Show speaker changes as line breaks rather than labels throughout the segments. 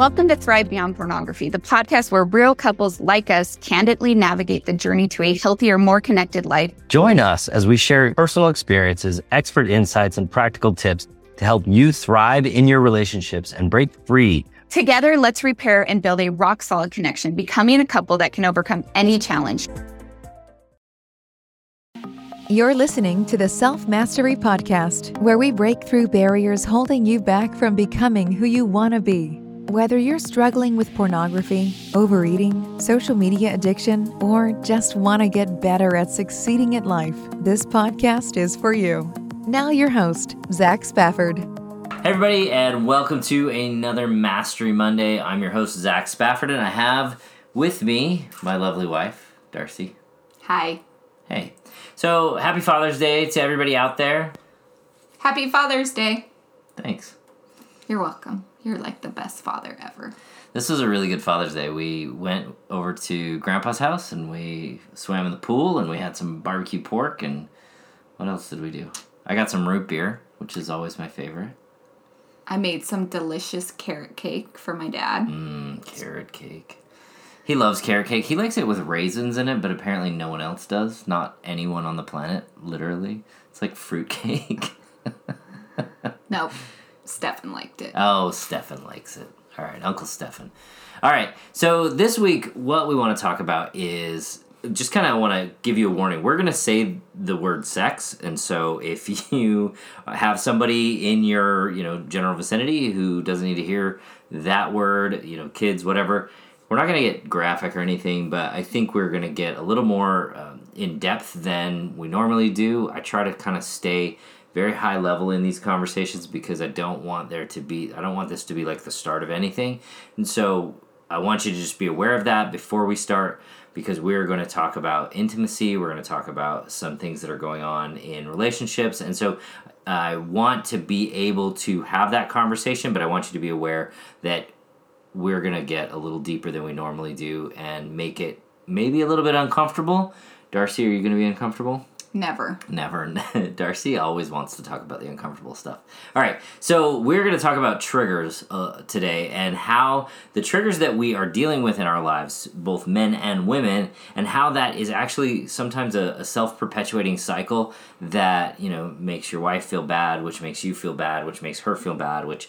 Welcome to Thrive Beyond Pornography, the podcast where real couples like us candidly navigate the journey to a healthier, more connected life.
Join us as we share personal experiences, expert insights, and practical tips to help you thrive in your relationships and break free.
Together, let's repair and build a rock solid connection, becoming a couple that can overcome any challenge.
You're listening to the Self Mastery Podcast, where we break through barriers holding you back from becoming who you want to be. Whether you're struggling with pornography, overeating, social media addiction, or just want to get better at succeeding at life, this podcast is for you. Now, your host, Zach Spafford.
Hey, everybody, and welcome to another Mastery Monday. I'm your host, Zach Spafford, and I have with me my lovely wife, Darcy.
Hi.
Hey. So, happy Father's Day to everybody out there.
Happy Father's Day.
Thanks.
You're welcome. You're like the best father ever.
This was a really good Father's Day. We went over to Grandpa's house and we swam in the pool and we had some barbecue pork and what else did we do? I got some root beer, which is always my favorite.
I made some delicious carrot cake for my dad.
Mmm, carrot cake. He loves carrot cake. He likes it with raisins in it, but apparently no one else does. Not anyone on the planet, literally. It's like fruit cake.
nope. Stefan liked it.
Oh, Stefan likes it. All right, Uncle Stefan. All right, so this week, what we want to talk about is just kind of want to give you a warning. We're going to say the word sex, and so if you have somebody in your you know general vicinity who doesn't need to hear that word, you know, kids, whatever, we're not going to get graphic or anything, but I think we're going to get a little more um, in depth than we normally do. I try to kind of stay very high level in these conversations because I don't want there to be I don't want this to be like the start of anything. And so I want you to just be aware of that before we start because we're going to talk about intimacy, we're going to talk about some things that are going on in relationships. And so I want to be able to have that conversation, but I want you to be aware that we're going to get a little deeper than we normally do and make it maybe a little bit uncomfortable. Darcy, are you going to be uncomfortable?
Never.
Never. Darcy always wants to talk about the uncomfortable stuff. All right, so we're going to talk about triggers uh, today and how the triggers that we are dealing with in our lives, both men and women, and how that is actually sometimes a, a self perpetuating cycle that, you know, makes your wife feel bad, which makes you feel bad, which makes her feel bad, which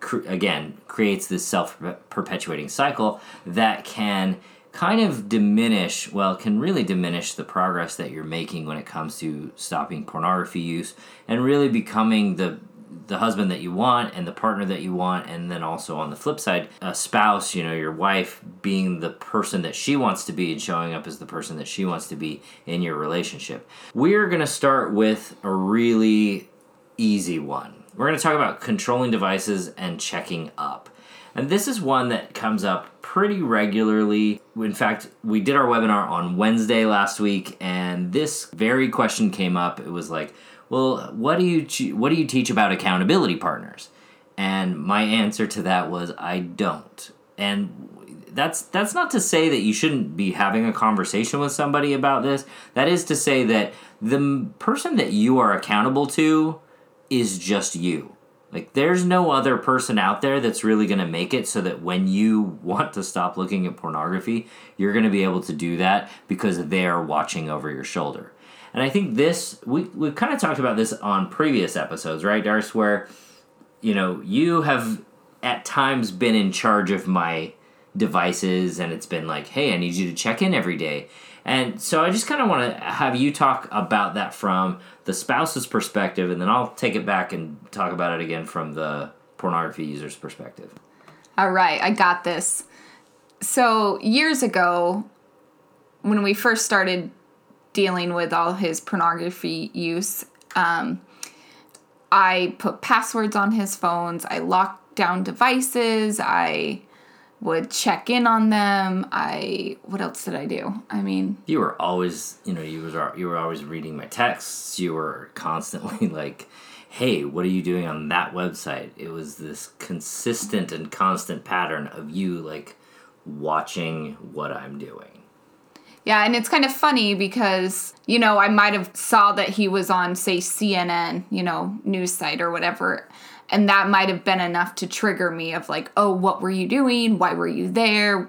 cr- again creates this self perpetuating cycle that can kind of diminish, well, can really diminish the progress that you're making when it comes to stopping pornography use and really becoming the the husband that you want and the partner that you want. And then also on the flip side a spouse you know your wife being the person that she wants to be and showing up as the person that she wants to be in your relationship. We're going to start with a really easy one. We're going to talk about controlling devices and checking up and this is one that comes up pretty regularly. In fact, we did our webinar on Wednesday last week, and this very question came up. It was like, well, what do you what do you teach about accountability partners? And my answer to that was I don't. And that's that's not to say that you shouldn't be having a conversation with somebody about this. That is to say that the person that you are accountable to is just you. Like, there's no other person out there that's really going to make it so that when you want to stop looking at pornography, you're going to be able to do that because they're watching over your shoulder. And I think this, we, we've kind of talked about this on previous episodes, right, Darce, where, you know, you have at times been in charge of my devices and it's been like, hey, I need you to check in every day. And so I just kind of want to have you talk about that from the spouse's perspective, and then I'll take it back and talk about it again from the pornography user's perspective.
All right, I got this. So, years ago, when we first started dealing with all his pornography use, um, I put passwords on his phones, I locked down devices, I would check in on them. I what else did I do? I mean,
you were always, you know, you was you were always reading my texts. You were constantly like, "Hey, what are you doing on that website?" It was this consistent and constant pattern of you like watching what I'm doing.
Yeah, and it's kind of funny because, you know, I might have saw that he was on say CNN, you know, news site or whatever, And that might have been enough to trigger me of like, oh, what were you doing? Why were you there?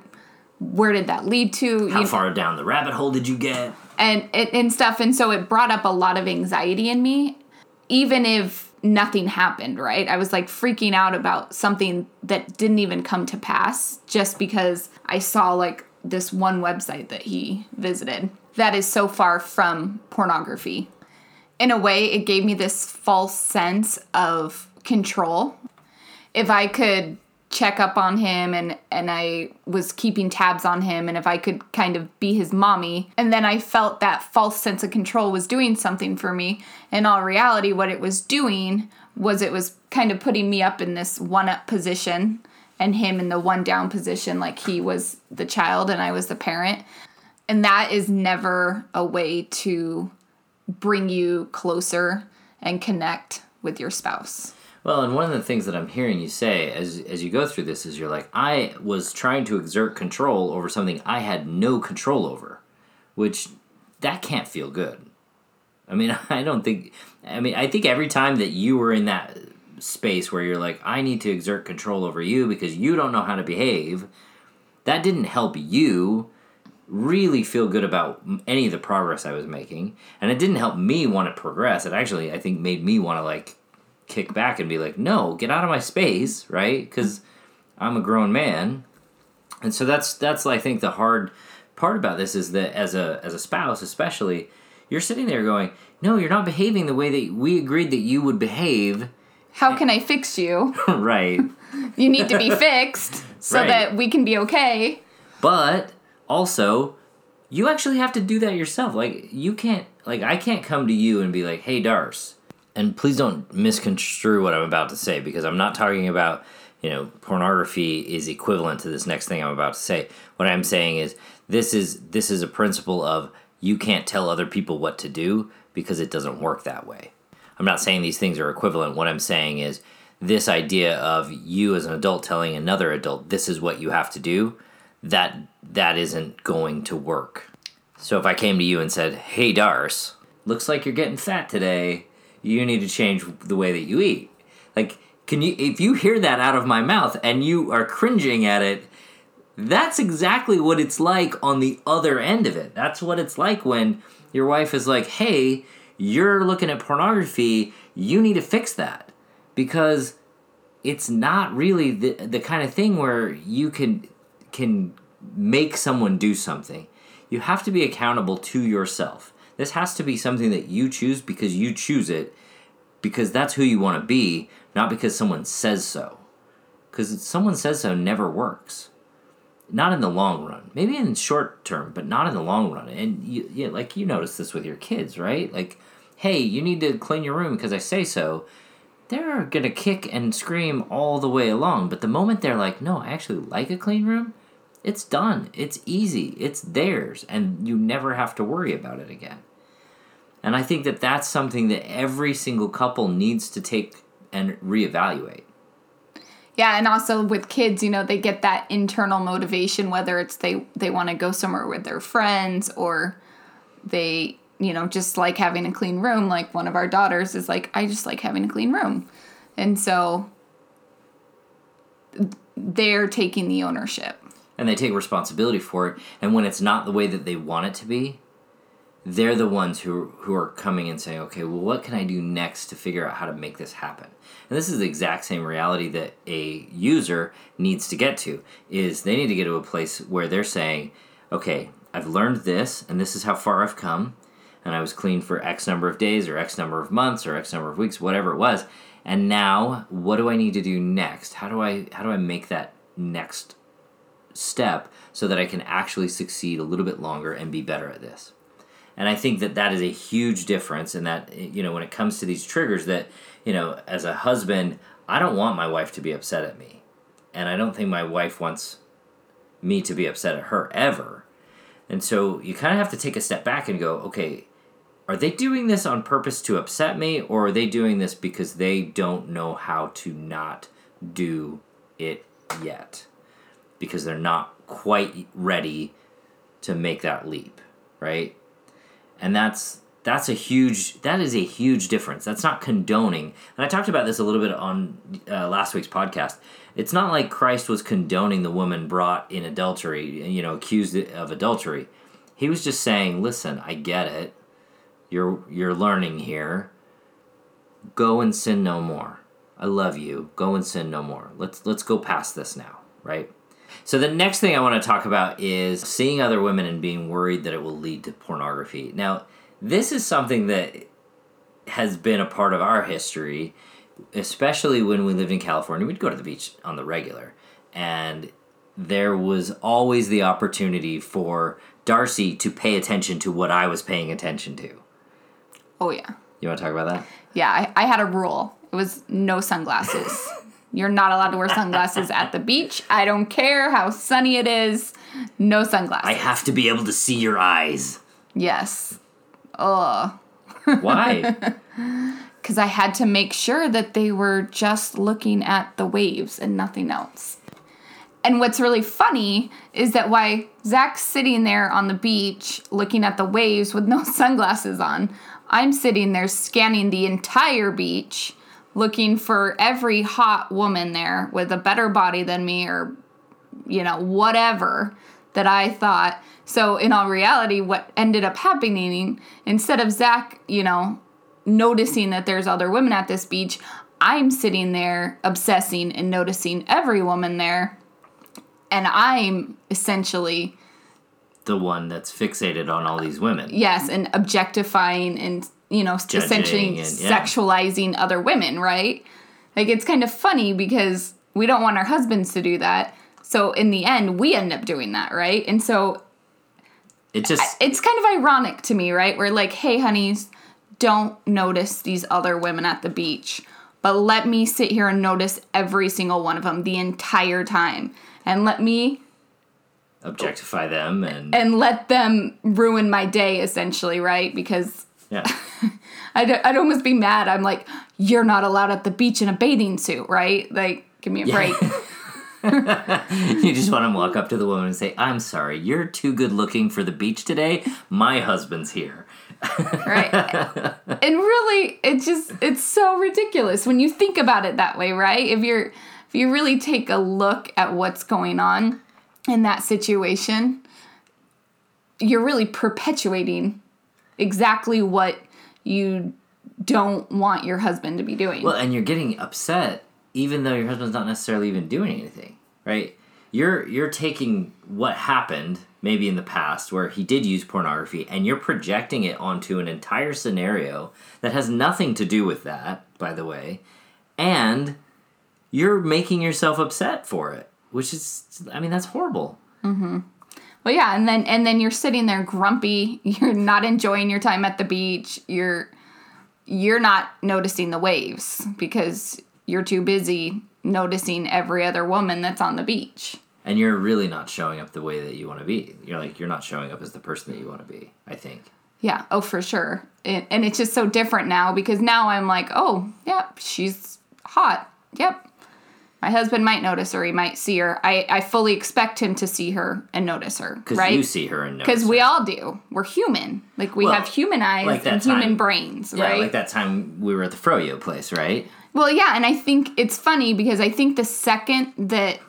Where did that lead to?
How
You-
far down the rabbit hole did you get?
and and stuff and so it brought up a lot of anxiety in me even if nothing happened right i was like freaking out about something that didn't even come to pass just because i saw like this one website that he visited that is so far from pornography in a way it gave me this false sense of control. If I could check up on him and and I was keeping tabs on him and if I could kind of be his mommy and then I felt that false sense of control was doing something for me in all reality what it was doing was it was kind of putting me up in this one up position and him in the one down position like he was the child and I was the parent. And that is never a way to bring you closer and connect with your spouse
Well, and one of the things that I'm hearing you say as as you go through this is you're like, I was trying to exert control over something I had no control over, which that can't feel good. I mean, I don't think I mean, I think every time that you were in that space where you're like, I need to exert control over you because you don't know how to behave, that didn't help you really feel good about any of the progress I was making, and it didn't help me want to progress. It actually, I think, made me want to like kick back and be like, "No, get out of my space," right? Because I'm a grown man, and so that's that's I think the hard part about this is that as a as a spouse, especially, you're sitting there going, "No, you're not behaving the way that we agreed that you would behave."
how can I fix you?
right.
You need to be fixed so
Right.
that we can be okay.
But also, you actually have to do that yourself. Like you can't like I can't come to you and be like, "Hey, Dars." And please don't misconstrue what I'm about to say because I'm not talking about, you know, pornography is equivalent to this next thing I'm about to say. What I'm saying is this is this is a principle of you can't tell other people what to do because it doesn't work that way. I'm not saying these things are equivalent. What I'm saying is this idea of you as an adult telling another adult this is what you have to do, that that isn't going to work. So if I came to you and said, "Hey Dars, looks like you're getting fat today. You need to change the way that you eat." Like, can you if you hear that out of my mouth and you are cringing at it, that's exactly what it's like on the other end of it. That's what it's like when your wife is like, "Hey, you're looking at pornography. You need to fix that." Because it's not really the the kind of thing where you can can make someone do something. You have to be accountable to yourself. This has to be something that you choose because you choose it because that's who you want to be, not because someone says so. Cuz someone says so never works. Not in the long run. Maybe in short term, but not in the long run. And you, yeah, like you notice this with your kids, right? Like, hey, you need to clean your room because I say so they're gonna kick and scream all the way along. But the moment they're like, no, I actually like a clean room, it's done. It's easy. It's theirs. And you never have to worry about it again. And I think that that's something that every single couple needs to take and reevaluate.
Yeah, and also with kids, you know, they get that internal motivation whether it's they they want to go somewhere with their friends or they, you know, just like having a clean room. Like one of our daughters is like, I just like having a clean room. And so they're taking the ownership.
and they take responsibility for it. And when it's not the way that they want it to be, they're the ones who who are coming and saying, "Okay, well, what can I do next to figure out how to make this happen?" And this is the exact same reality that a user needs to get to. Is they need to get to a place where they're saying, "Okay, I've learned this, and this is how far I've come." And I was clean for X number of days, or X number of months, or X number of weeks, whatever it was. And now, what do I need to do next? How do I how do I make that next step so that I can actually succeed a little bit longer and be better at this. And I think that that is a huge difference in that, you know, when it comes to these triggers, that, you know, as a husband, I don't want my wife to be upset at me. And I don't think my wife wants me to be upset at her ever. And so you kind of have to take a step back and go, okay, are they doing this on purpose to upset me or are they doing this because they don't know how to not do it yet? Because they're not quite ready to make that leap, right? And that's that's a huge that is a huge difference. That's not condoning. And i talked about this a little bit on uh, last week's podcast. It's not like christ was condoning the woman brought in adultery you know accused of adultery. He was just saying listen i get it. You're you're learning here. Go and sin no more. I love you. Go and sin no more. Let's let's go past this now right so the next thing i want to talk about is seeing other women and being worried that it will lead to pornography now this is something that has been a part of our history, especially when we lived in California. We'd go to the beach on the regular, and there was always the opportunity for Darcy to pay attention to what I was paying attention to.
Oh yeah.
You want to talk about that?
Yeah, I, I had a rule. It was no sunglasses. You're not allowed to wear sunglasses at the beach. I don't care how sunny it is. No sunglasses.
I have to be able to see your eyes.
Yes. Ugh.
Why?
Because I had to make sure that they were just looking at the waves and nothing else. And what's really funny is that while Zach's sitting there on the beach looking at the waves with no sunglasses on, I'm sitting there scanning the entire beach looking for every hot woman there with a better body than me or, you know, whatever that I thought. So, in all reality, what ended up happening, instead of Zach, you know, noticing that there's other women at this beach, I'm sitting there obsessing and noticing every woman there. And I'm essentially
the one that's fixated on all these women.
Yes, and objectifying and, you know,
Judging
essentially
and- yeah.
sexualizing other women, right? Like it's kind of funny because we don't want our husbands to do that. So in the end, we end up doing that, right? And so
It just
it's kind of ironic to me, right? We're like, hey, honeys, don't notice these other women at the beach, but let me sit here and notice every single one of them the entire time. And let me
objectify them and,
and let them ruin my day essentially, right? Because
yeah.
I'd, I'd almost be mad. I'm like, you're not allowed at the beach in a bathing suit, right? Like, give me a break.
You just want to walk up to the woman and say, "I'm sorry, you're too good looking for the beach today. My husband's here."
right? and really, it just it's so ridiculous when you think about it that way, right? If you're if you really take a look at what's going on in that situation, you're really perpetuating exactly what you don't want your husband to be doing.
Well, and you're getting upset even though your husband's not necessarily even doing anything, right? You're you're taking what happened maybe in the past where he did use pornography and you're projecting it onto an entire scenario that has nothing to do with that, by the way. And you're making yourself upset for it, which is I mean, that's horrible. Mm-hmm.
Well, yeah, and then and then you're sitting there grumpy. You're not enjoying your time at the beach. You're you're not noticing the waves because you're too busy noticing every other woman that's on the beach.
And you're really not showing up the way that you want to be. You're like you're not showing up as the person that you want to be, I think.
Yeah, oh for sure. And, and it's just so different now because now I'm like, oh, yeah, she's hot. Yep. My husband might notice her. He might see her. I, I fully expect him to see her and notice her,
Because
right?
you see her and notice
Because we all do. We're human. Like we
Well,
have human eyes
like
and human brains,
Yeah,
right?
like that time we were at the Froyo place, right?
Well, yeah, and I think it's funny because I think the second that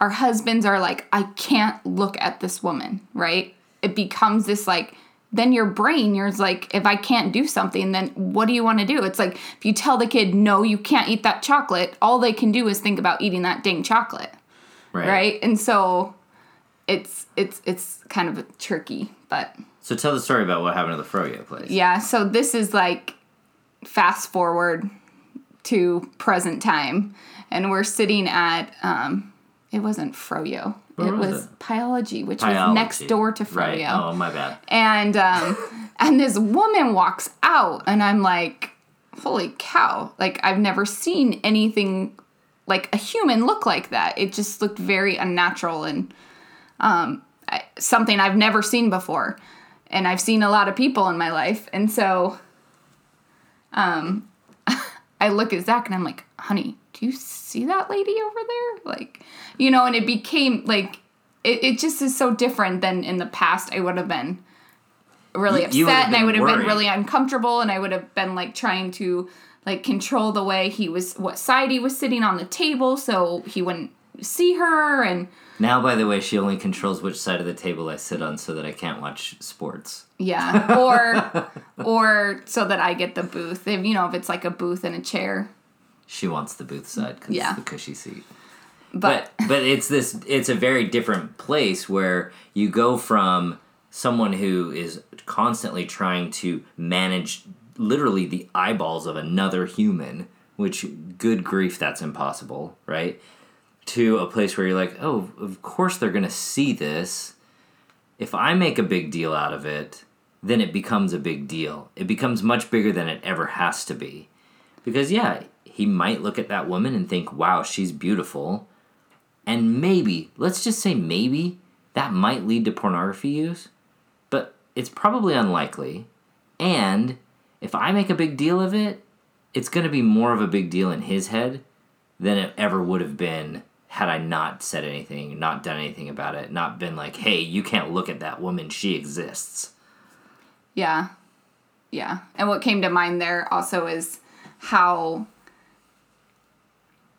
our husbands are like, I can't look at this woman, right? It becomes this like, then your brain, you're like, if I can't do something, then what do you want to do? It's like if you tell the kid, no, you can't eat that chocolate, all they can do is think about eating that dang chocolate,
Right.
right? And so it's it's it's kind of tricky, but
So tell the story about what happened to the Froyo place.
yeah, so this is like fast forward to present time, and we're sitting at um, it wasn't Froyo.
Where
it
was
was
it?
Biology, which was next door to Froyo.
Right. Oh, my bad.
And um, and this woman walks out, and I'm like, holy cow! Like I've never seen anything like a human look like that. It just looked very unnatural and um, something I've never seen before. And I've seen a lot of people in my life, and so um, I look at Zach and I'm like, honey, do you see that lady over there? Like, you know, and it became like, it, it just is so different than in the past I would have been really upset and I would have been really uncomfortable and I would have been like trying to like control the way he was what side he was sitting on the table so he wouldn't see her and
Now, by the way, she only controls which side of the table I sit on so that I can't watch sports.
yeah or or so that I get the booth if you know if it's like a booth and a chair
She wants the booth side because
Yeah.
it's the cushy seat.
but,
but but it's this it's a very different place where you go from someone who is constantly trying to manage literally the eyeballs of another human which good grief that's impossible right to a place where you're like oh of course they're going to see this if i make a big deal out of it then it becomes a big deal it becomes much bigger than it ever has to be because yeah he might look at that woman and think wow she's beautiful and maybe, let's just say maybe, that might lead to pornography use, but it's probably unlikely. And if I make a big deal of it, it's going to be more of a big deal in his head than it ever would have been had I not said anything, not done anything about it, not been like, hey, you can't look at that woman, she exists.
Yeah. Yeah. And what came to mind there also is how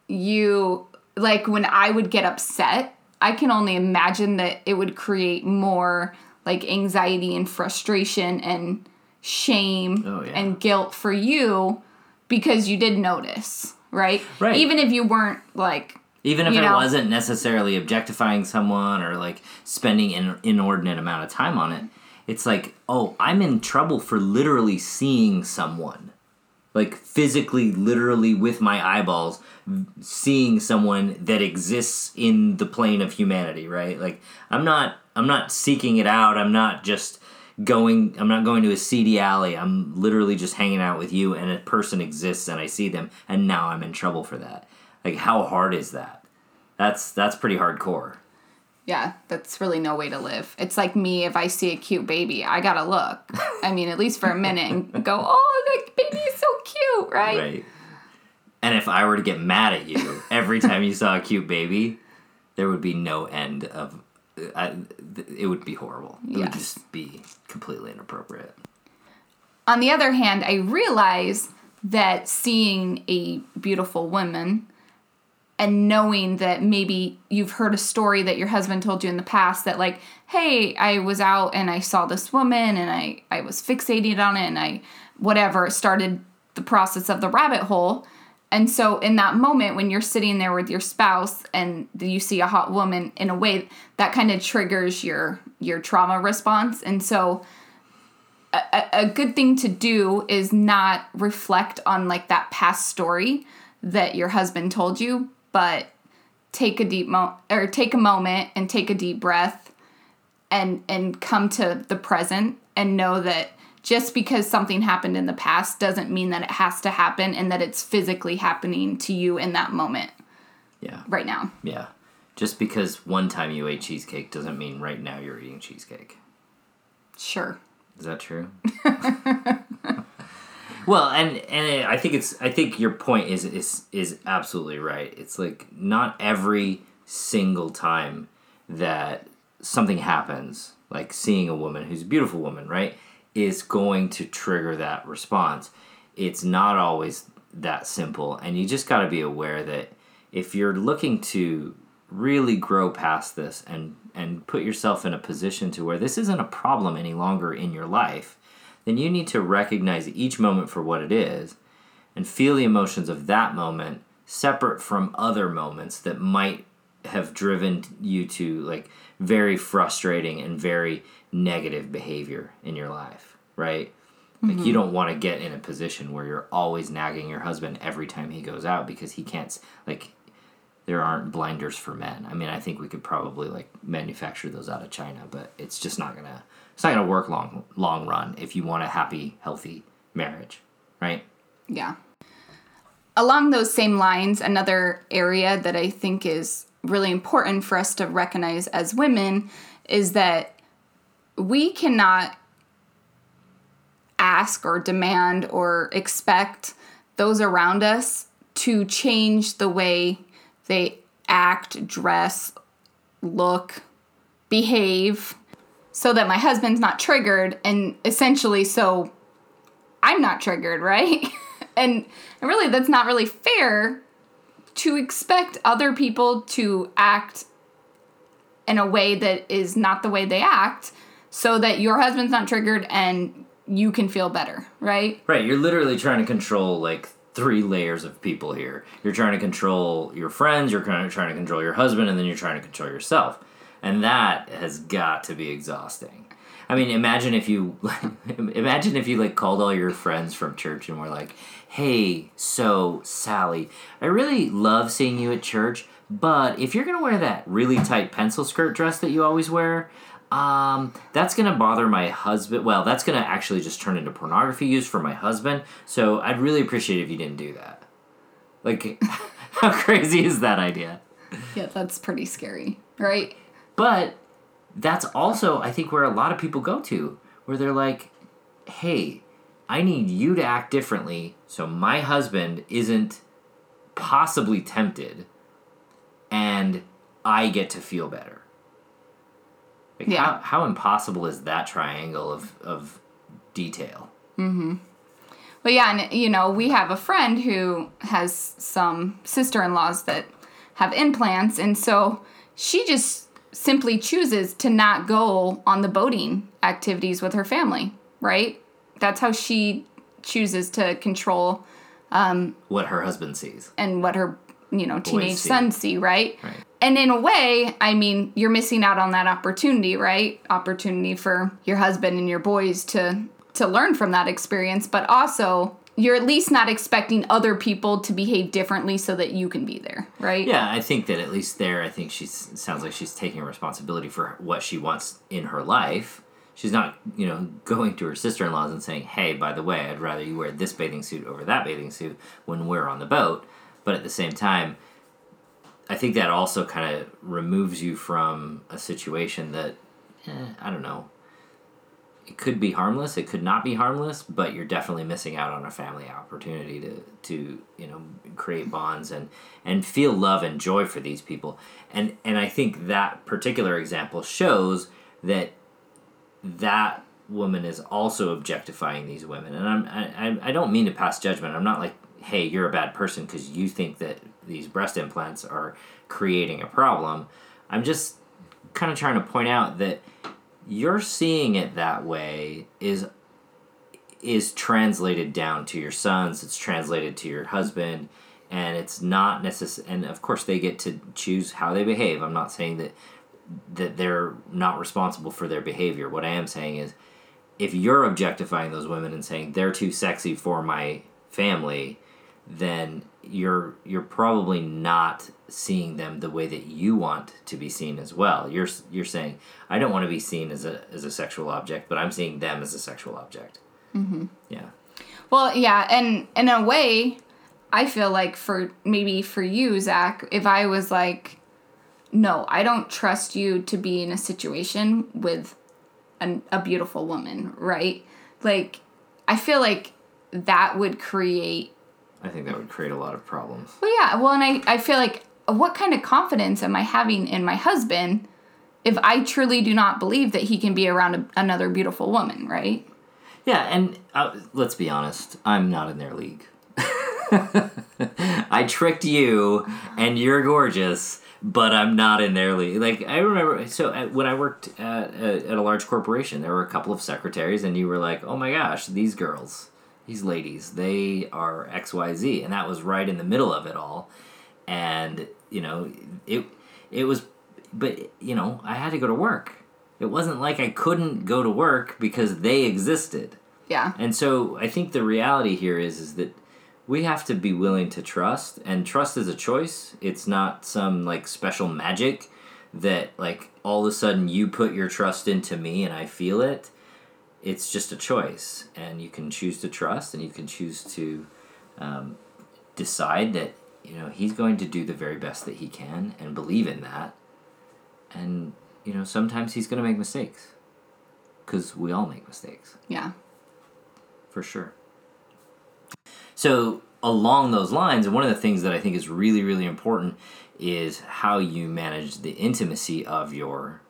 you like when I would get upset, I can only imagine that it would create more like anxiety and frustration and shame
Oh, yeah.
and guilt for you because you did notice, right?
Right.
Even if you weren't like
Even if it
know?
wasn't necessarily objectifying someone or like spending an inordinate amount of time on it, it's like, oh, I'm in trouble for literally seeing someone. Like physically, literally with my eyeballs, seeing someone that exists in the plane of humanity, right? Like I'm not I'm not seeking it out. I'm not just going I'm not going to a seedy alley. I'm literally just hanging out with you and a person exists and I see them and now I'm in trouble for that. Like how hard is that? That's that's pretty hardcore.
Yeah, that's really no way to live. It's like me if I see a cute baby, I gotta look. I mean, at least for a minute and go, oh, that baby is so cute, right?
Right. And if I were to get mad at you every time you saw a cute baby, there would be no end of. Uh, I, it would be horrible. It would just be completely inappropriate.
On the other hand, I realize that seeing a beautiful woman and knowing that maybe you've heard a story that your husband told you in the past that like hey i was out and i saw this woman and i i was fixated on it and i whatever started the process of the rabbit hole. And so in that moment when you're sitting there with your spouse and you see a hot woman in a way that kind of triggers your your trauma response. And so a, a good thing to do is not reflect on like that past story that your husband told you, but take a deep mo or take a moment and take a deep breath and and come to the present and know that just because something happened in the past doesn't mean that it has to happen and that it's physically happening to you in that moment
Yeah.
right now.
Yeah. Just because one time you ate cheesecake doesn't mean right now you're eating cheesecake.
Sure.
Is that true? well, and and I think it's I think your point is is is absolutely right. It's like not every single time that something happens, like seeing a woman who's a beautiful woman, right, is going to trigger that response. It's not always that simple, and you just got to be aware that if you're looking to really grow past this and and put yourself in a position to where this isn't a problem any longer in your life, then you need to recognize each moment for what it is and feel the emotions of that moment separate from other moments that might have driven you to like very frustrating and very negative behavior in your life, right? Like you mm-hmm. don't want to get in a position where you're always nagging your husband every time he goes out because he can't like there aren't blinders for men. I mean, I think we could probably like manufacture those out of China, but it's just not gonna it's not gonna work long long run if you want a happy, healthy marriage, right?
Yeah. Along those same lines, another area that I think is really important for us to recognize as women is that we cannot ask or demand or expect those around us to change the way they act, dress, look, behave so that my husband's not triggered and essentially so I'm not triggered, right? and, really that's not really fair to expect other people to act in a way that is not the way they act so that your husband's not triggered and you can feel better, right?
Right, you're literally trying to control like three layers of people here. You're trying to control your friends, you're trying to control your husband, and then you're trying to control yourself. And that has got to be exhausting. I mean, imagine if you imagine if you like called all your friends from church and were like, "Hey, so Sally, I really love seeing you at church, but if you're to wear that really tight pencil skirt dress that you always wear, um, that's gonna bother my husband. Well, that's gonna actually just turn into pornography use for my husband. So I'd really appreciate if you didn't do that. Like, how crazy is that idea?
Yeah, that's pretty scary, right?
But that's also, I think, where a lot of people go to, where they're like, hey, I need you to act differently so my husband isn't possibly tempted and I get to feel better. Like
Yeah.
how, how impossible is that triangle of, of detail? Hmm.
But yeah, and you know, we have a friend who has some sister in laws that have implants, and so she just simply chooses to not go on the boating activities with her family, right? That's how she chooses to control um,
What her husband sees.
and what her you know teenage
see.
sons see right?
Right.
and in a way i mean you're missing out on that opportunity right opportunity for your husband and your boys to to learn from that experience but also you're at least not expecting other people to behave differently so that you can be there right
Yeah, I think that at least there, I think she's sounds like she's taking responsibility for what she wants in her life. She's not, you know, going to her sister in laws and saying, "Hey, by the way, I'd rather you wear this bathing suit over that bathing suit when we're on the boat." But at the same time, I think that also kind of removes you from a situation that, eh, I don't know. It could be harmless. It could not be harmless, but you're definitely missing out on a family opportunity to, to you know create bonds and and feel love and joy for these people. And and I think that particular example shows that that woman is also objectifying these women. And I'm I, I- don't mean to pass judgment. I'm not like, hey, you're a bad person because you think that these breast implants are creating a problem. I'm just kind of trying to point out that you're seeing it that way is is translated down to your sons it's translated to your husband and it's not necessary and of course they get to choose how they behave. I'm not saying that that they're not responsible for their behavior. What i am saying is if you're objectifying those women and saying they're too sexy for my family then you're you're probably not seeing them the way that you want to be seen as well. You're you're saying I don't want to be seen as a as a sexual object, but I'm seeing them as a sexual object. Mm-hmm. Yeah.
Well, yeah, and in a way, I feel like for maybe for you, Zach, if I was like, no, I don't trust you to be in a situation with an, a beautiful woman, right? Like, I feel like that would create.
I think that would create a lot of problems.
Well, yeah, well, and I, I feel like what kind of confidence am I having in my husband if I truly do not believe that he can be around a, another beautiful woman, right?
Yeah, and uh, let's be honest, I'm not in their league. I tricked you, and you're gorgeous, but I'm not in their league. Like I remember, so at, when I worked at, at at a large corporation, there were a couple of secretaries, and you were like, "Oh my gosh, these girls, these ladies, they are XYZ. And that was right in the middle of it all, and you know, it it was, but you know, I had to go to work. It wasn't like I couldn't go to work because they existed.
Yeah.
And so I think the reality here is is that we have to be willing to trust and trust is a choice. It's not some like special magic that like all of a sudden you put your trust into me and I feel it. It's just a choice and you can choose to trust and you can choose to um, decide that you know he's going to do the very best that he can and believe in that. And you know sometimes he's going to make mistakes cuz we all make mistakes
Yeah.
for sure. So along those lines, and one of the things that I think is really, really important is how you manage the intimacy of your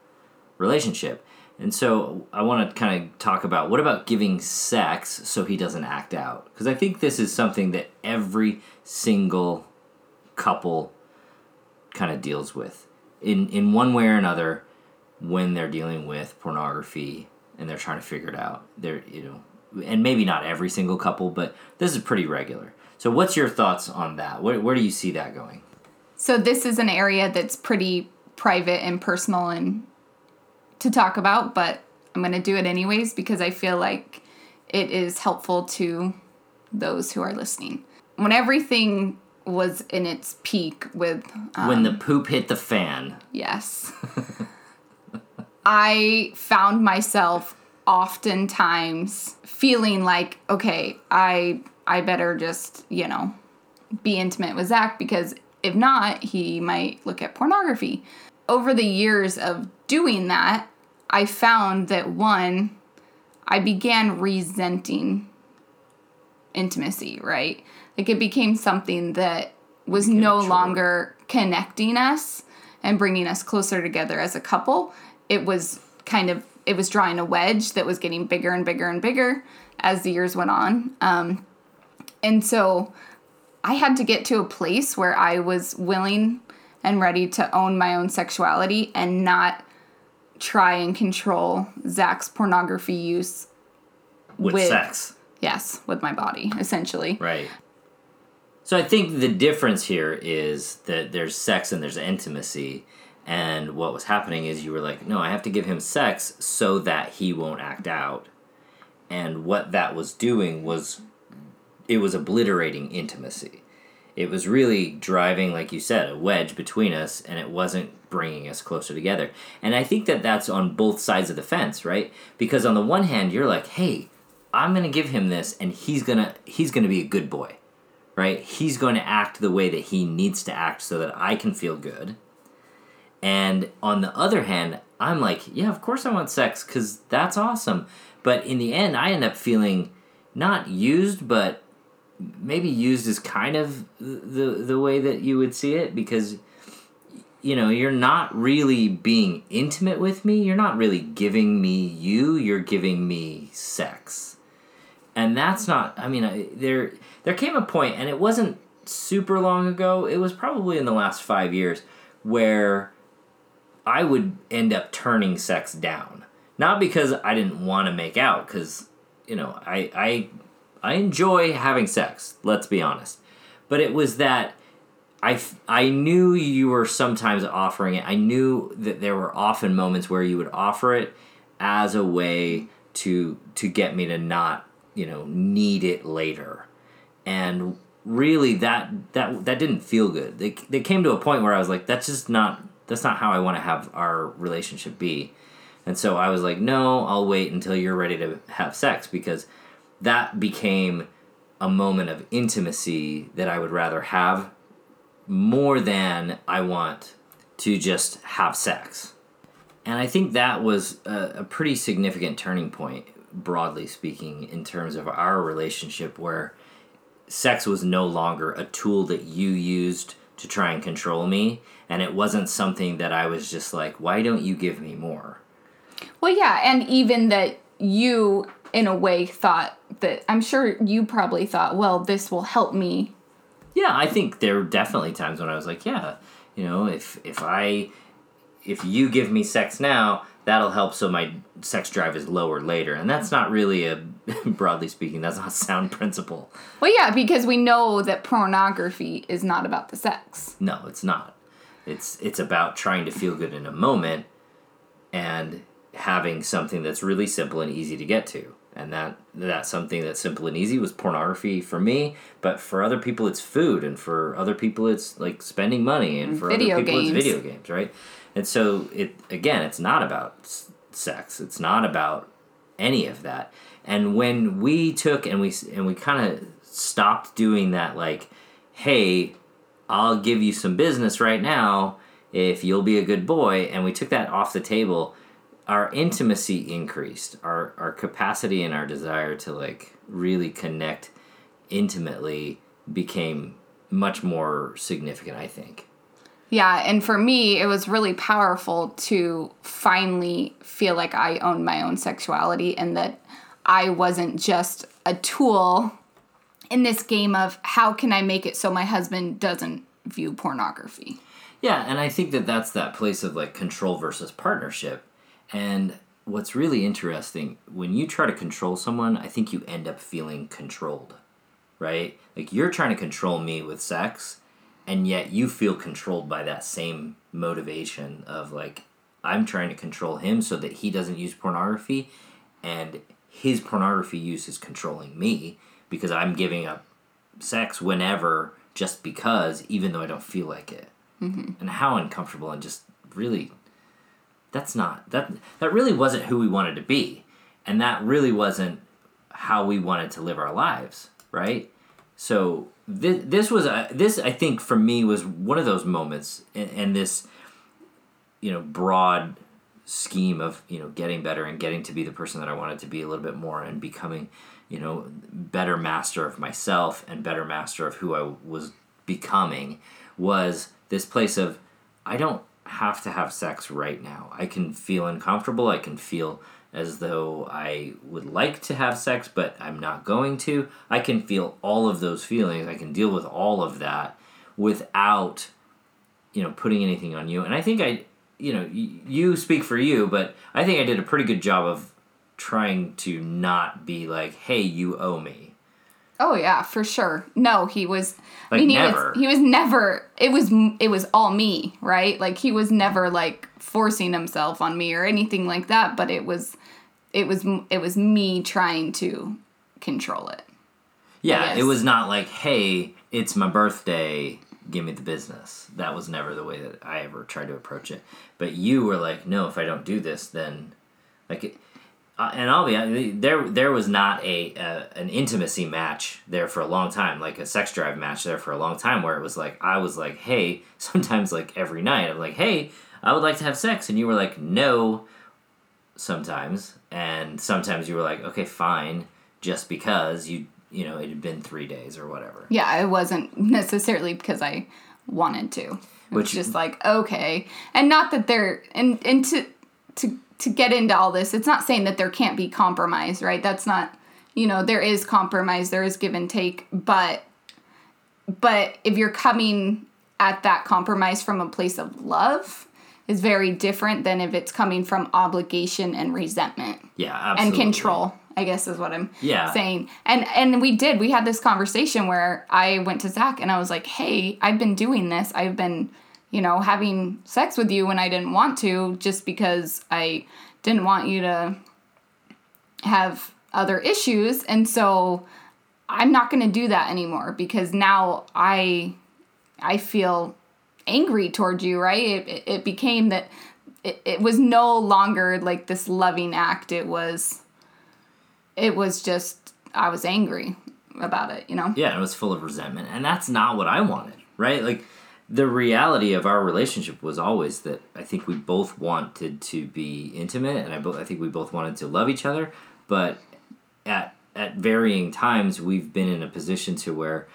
relationship. And so I want to kind of talk about what about giving sex so he doesn't act out? Because I think this is something that every single couple kind of deals with in in one way or another when they're dealing with pornography and they're trying to figure it out. They're you know, and maybe not every single couple, but this is pretty regular. So what's your thoughts on that? Where where do you see that going?
So this is an area that's pretty private and personal and to talk about, but I'm going to do it anyways because I feel like it is helpful to those who are listening. When everything was in its peak with um,
when the poop hit the fan.
Yes. I found myself oftentimes feeling like, okay, I I better just, you know, be intimate with Zach because if not, he might look at pornography. Over the years of doing that, I found that one, I began resenting intimacy, right? Like it became something that was no longer connecting us and bringing us closer together as a couple. It was kind of it was drawing a wedge that was getting bigger and bigger and bigger as the years went on. Um, and so I had to get to a place where I was willing and ready to own my own sexuality and not try and control Zach's pornography use
with, with sex.
Yes, with my body, essentially.
Right. So I think the difference here is that there's sex and there's intimacy. And what was happening is you were like, no, I have to give him sex so that he won't act out. And what that was doing was it was obliterating intimacy. It was really driving, like you said, a wedge between us, and it wasn't bringing us closer together. And I think that that's on both sides of the fence, right? Because on the one hand, you're like, hey, I'm gonna give him this, and he's gonna he's gonna be a good boy right? He's going to act the way that he needs to act so that I can feel good. And on the other hand, I'm like, yeah, of course I want sex because that's awesome. But in the end, I end up feeling not used, but maybe used as kind of the the way that you would see it because you know you're not really being intimate with me you're not really giving me you you're giving me sex and that's not i mean there there came a point, and it wasn't super long ago, it was probably in the last five years, where I would end up turning sex down. Not because I didn't want to make out, because, you know, I, I, I enjoy having sex, let's be honest. But it was that I, I knew you were sometimes offering it. I knew that there were often moments where you would offer it as a way to to get me to not, you know, need it later and really that that that didn't feel good. They they came to a point where I was like, that's just not that's not how I want to have our relationship be. And so I was like, no, I'll wait until you're ready to have sex because that became a moment of intimacy that I would rather have more than I want to just have sex. And I think that was a, a pretty significant turning point, broadly speaking, in terms of our relationship where sex was no longer a tool that you used to try and control me and it wasn't something that I was just like why don't you give me more
well yeah and even that you in a way thought that I'm sure you probably thought well this will help me
yeah I think there were definitely times when I was like yeah you know if if I if you give me sex now that'll help so my sex drive is lower later. And that's not really a broadly speaking that's not a sound principle.
Well yeah because we know that pornography is not about the sex.
No it's not. It's it's about trying to feel good in a moment and having something that's really simple and easy to get to and that that's something that's simple and easy was pornography for me but for other people it's food and for other people it's like spending money and for video other people games. it's video games right and so it again, it's not about sex. It's not about any of that. And when we took and we and we kind of stopped doing that like hey, I'll give you some business right now if you'll be a good boy and we took that off the table, our intimacy increased. Our our capacity and our desire to like really connect intimately became much more significant, I think.
Yeah, and for me, it was really powerful to finally feel like I owned my own sexuality and that I wasn't just a tool in this game of how can I make it so my husband doesn't view pornography.
Yeah, and I think that that's that place of like control versus partnership. And what's really interesting, when you try to control someone, I think you end up feeling controlled, right? Like you're trying to control me with sex, and yet you feel controlled by that same motivation of like, I'm trying to control him so that he doesn't use pornography, and his pornography use is controlling me because I'm giving up sex whenever just because, even though I don't feel like it mm-hmm. and how uncomfortable and just really that's not that that really wasn't who we wanted to be. And that really wasn't how we wanted to live our lives right? So this, this was a, this i think for me was one of those moments and, and this you know broad scheme of you know getting better and getting to be the person that i wanted to be a little bit more and becoming you know better master of myself and better master of who i was becoming was this place of I don't have to have sex right now. I can feel uncomfortable. I can feel as though I would like to have sex, but I'm not going to. I can feel all of those feelings. I can deal with all of that without, you know, putting anything on you. And I think I, you know, you speak for you, but I think I did a pretty good job of trying to not be like, hey, you owe me.
Oh yeah, for sure. No, he was.
Like
I mean,
never.
He was, he was never. It was. It was all me, right? Like he was never like forcing himself on me or anything like that. But it was, it was, it was me trying to control it.
Yeah, it was not like, hey, it's my birthday. Give me the business. That was never the way that I ever tried to approach it. But you were like, no, if I don't do this, then, like, it, uh, and I'll be there. There was not a uh, an intimacy match there for a long time, like a sex drive match there for a long time, where it was like I was like, hey, sometimes like every night I'm like, hey, I would like to have sex, and you were like, no, sometimes, and sometimes you were like, okay, fine, just because you you know it had been three days or whatever.
Yeah, it wasn't necessarily because I wanted to. It Which, just like okay, and not that they're and and to to to get into all this, it's not saying that there can't be compromise, right? That's not, you know, there is compromise, there is give and take, but but if you're coming at that compromise from a place of love is very different than if it's coming from obligation and resentment.
Yeah, absolutely.
And control, I guess is what I'm
yeah.
saying. And and we did. We had this conversation where I went to Zach and I was like, "Hey, I've been doing this. I've been you know, having sex with you when I didn't want to just because I didn't want you to have other issues. And so I'm not going to do that anymore because now I I feel angry towards you, right? It, it, became that it, it was no longer like this loving act. It was it was just I was angry about it, you know?
Yeah, it was full of resentment. And that's not what I wanted, right? Like the reality of our relationship was always that I think we both wanted to be intimate, and I, bo- I think we both wanted to love each other. But at at varying times, we've been in a position to where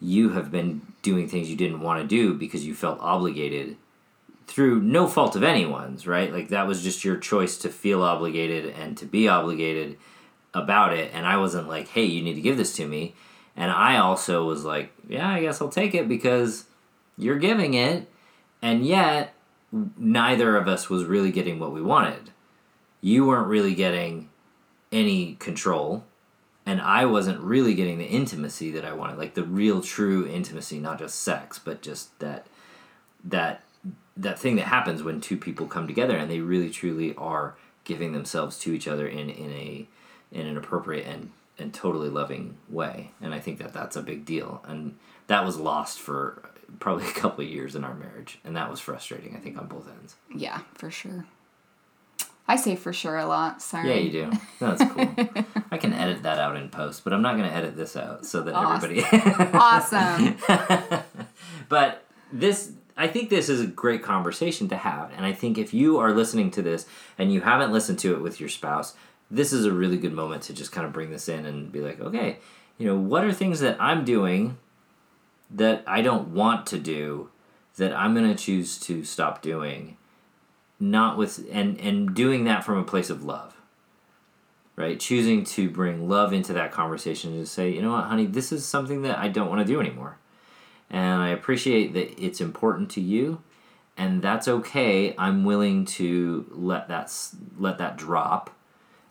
you have been doing things you didn't want to do because you felt obligated through no fault of anyone's, right? Like that was just your choice to feel obligated and to be obligated about it. And I wasn't like, hey, you need to give this to me. And I also was like, yeah, I guess I'll take it because you're giving it, and yet neither of us was really getting what we wanted. You weren't really getting any control, and I wasn't really getting the intimacy that I wanted, like the real true intimacy, not just sex, but just that that that thing that happens when two people come together and they really truly are giving themselves to each other in in a in an appropriate and and totally loving way. And I think that that's a big deal. And that was lost for probably a couple of years in our marriage, and that was frustrating. I think on both ends.
Yeah, for sure. I say for sure a lot. Sorry.
Yeah, you do. That's cool. I can edit that out in post, but I'm not going to edit this out so that awesome.
everybody. awesome.
but this, I think this is a great conversation to have, and I think if you are listening to this and you haven't listened to it with your spouse, this is a really good moment to just kind of bring this in and be like, okay, you know, what are things that I'm doing that I don't want to do that I'm going to choose to stop doing not with and and doing that from a place of love right? Choosing to bring love into that conversation to say you know what honey this is something that i don't want to do anymore. And i appreciate that it's important to you and that's okay. I'm willing to let that let that drop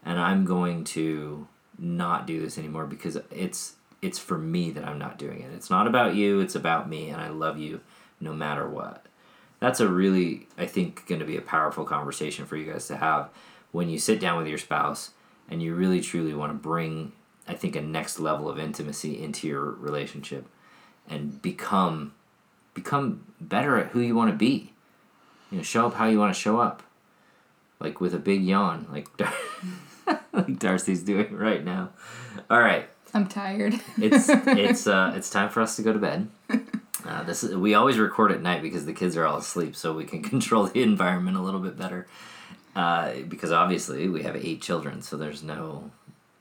and i'm going to not do this anymore because it's it's for me that i'm not doing it. It's not about you it's about me and i love you no matter what. That's a really i think going to be a powerful conversation for you guys to have when you sit down with your spouse and you really truly want to bring i think a next level of intimacy into your relationship and become become better at who you want to be. You know show up how you want to show up. Like with a big yawn like Dar- like darcy's doing right now. All right
I'm tired.
it's it's uh it's time for us to go to bed. Uh, this is, we always record at night because the kids are all asleep, so we can control the environment a little bit better. Uh, because obviously we have eight children, so there's no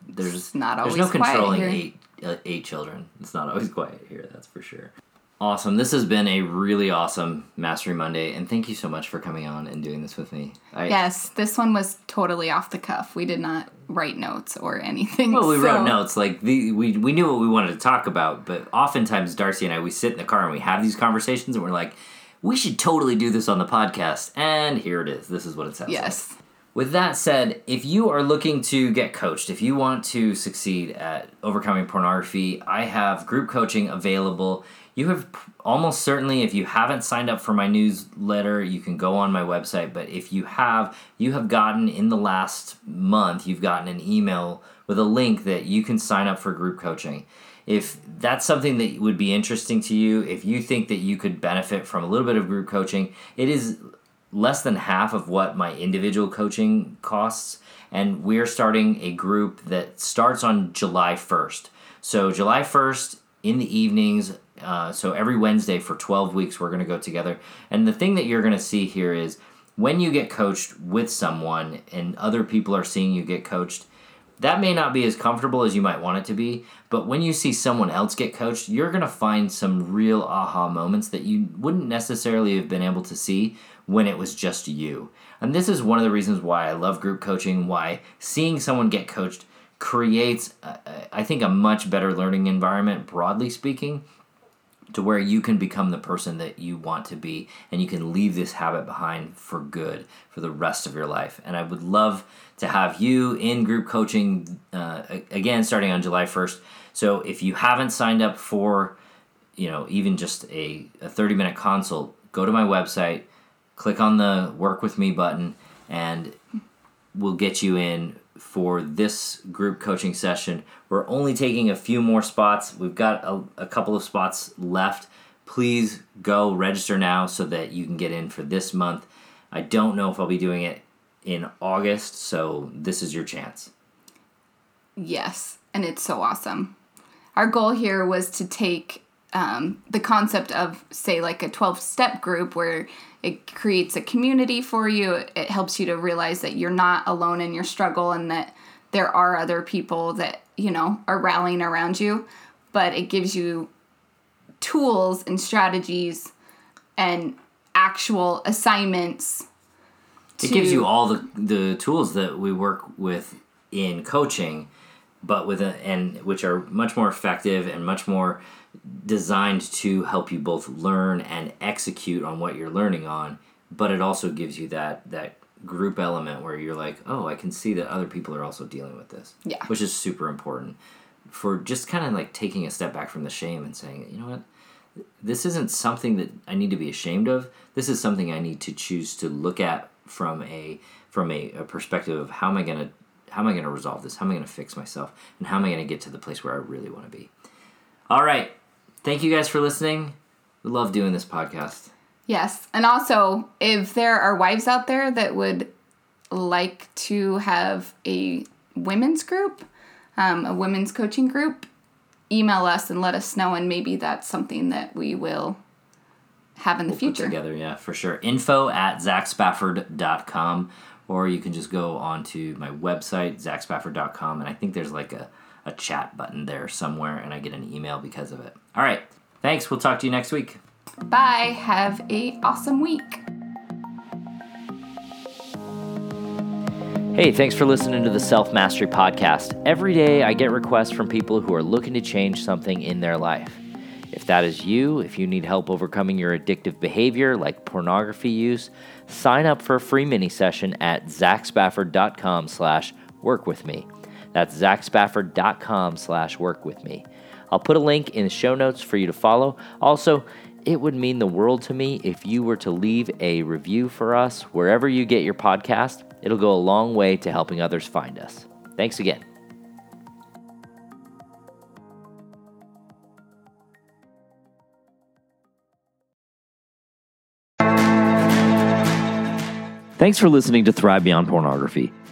there's
It's not
there's no
always
controlling eight uh, eight children. It's not always quiet here, that's for sure. Awesome. This has been a really awesome Mastery Monday, and thank you so much for coming on and doing this with me. I,
yes, this one was totally off the cuff. We did not write notes or anything.
Well, we
so-
wrote notes. Like the we we knew what we wanted to talk about, but oftentimes Darcy and I we sit in the car and we have these conversations, and we're like, we should totally do this on the podcast. And here it is. This is what it sounds like.
Yes.
With that said, if you are looking to get coached, if you want to succeed at overcoming pornography, I have group coaching available. You have almost certainly, if you haven't signed up for my newsletter, you can go on my website. But if you have, you have gotten in the last month, you've gotten an email with a link that you can sign up for group coaching. If that's something that would be interesting to you, if you think that you could benefit from a little bit of group coaching, it is less than half of what my individual coaching costs and we're starting a group that starts on july 1st so july 1st in the evenings uh, so every wednesday for 12 weeks we're going to go together. And the thing that you're going to see here is when you get coached with someone and other people are seeing you get coached that may not be as comfortable as you might want it to be, but when you see someone else get coached, you're going to find some real aha moments that you wouldn't necessarily have been able to see when it was just you. And this is one of the reasons why I love group coaching, why seeing someone get coached creates, uh, I think, a much better learning environment, broadly speaking to where you can become the person that you want to be and you can leave this habit behind for good for the rest of your life and i would love to have you in group coaching uh, again starting on july 1st so if you haven't signed up for you know even just a, a 30 minute consult go to my website click on the work with me button and we'll get you in for this group coaching session. We're only taking a few more spots. We've got a, a couple of spots left. Please go register now so that you can get in for this month. I don't know if I'll be doing it in August, so this is your chance.
Yes, and it's so awesome. Our goal here was to take um, the concept of, say, like a 12 step group where it creates a community for you. It helps you to realize that you're not alone in your struggle and that there are other people that, you know, are rallying around you. But it gives you tools and strategies and actual assignments.
It gives you all the, the tools that we work with in coaching, but with a, and which are much more effective and much more designed to help you both learn and execute on what you're learning on. But it also gives you that that group element where you're like, oh, I can see that other people are also dealing with this.
Yeah.
Which is super important for just kind of like taking a step back from the shame and saying, you know what, this isn't something that I need to be ashamed of. This is something I need to choose to look at from a from a, a perspective of how am I gonna how am I gonna resolve this? How am I gonna fix myself? And how am I gonna get to the place where I really want to be? All right. Thank you guys for listening. We love doing this podcast.
Yes. And also, if there are wives out there that would like to have a women's group, um, a women's coaching group, email us and let us know, and maybe that's something that we will have in the
Put
future.
together, yeah, for sure. Info at zachspafford.com or you can just go onto my website, zachspafford.com, and I think there's like a, a chat button there somewhere, and I get an email because of it. All right. Thanks. We'll talk to you next week.
Bye. Have a awesome week.
Hey, thanks for listening to the Self Mastery Podcast. Every day I get requests from people who are looking to change something in their life. If that is you, if you need help overcoming your addictive behavior like pornography use, sign up for a free mini session at zachspafford.com slash work with me. That's zachspafford.com slash work with me. I'll put a link in the show notes for you to follow. Also, it would mean the world to me if you were to leave a review for us wherever you get your podcast. It'll go a long way to helping others find us. Thanks again. Thanks for listening to Thrive Beyond Pornography.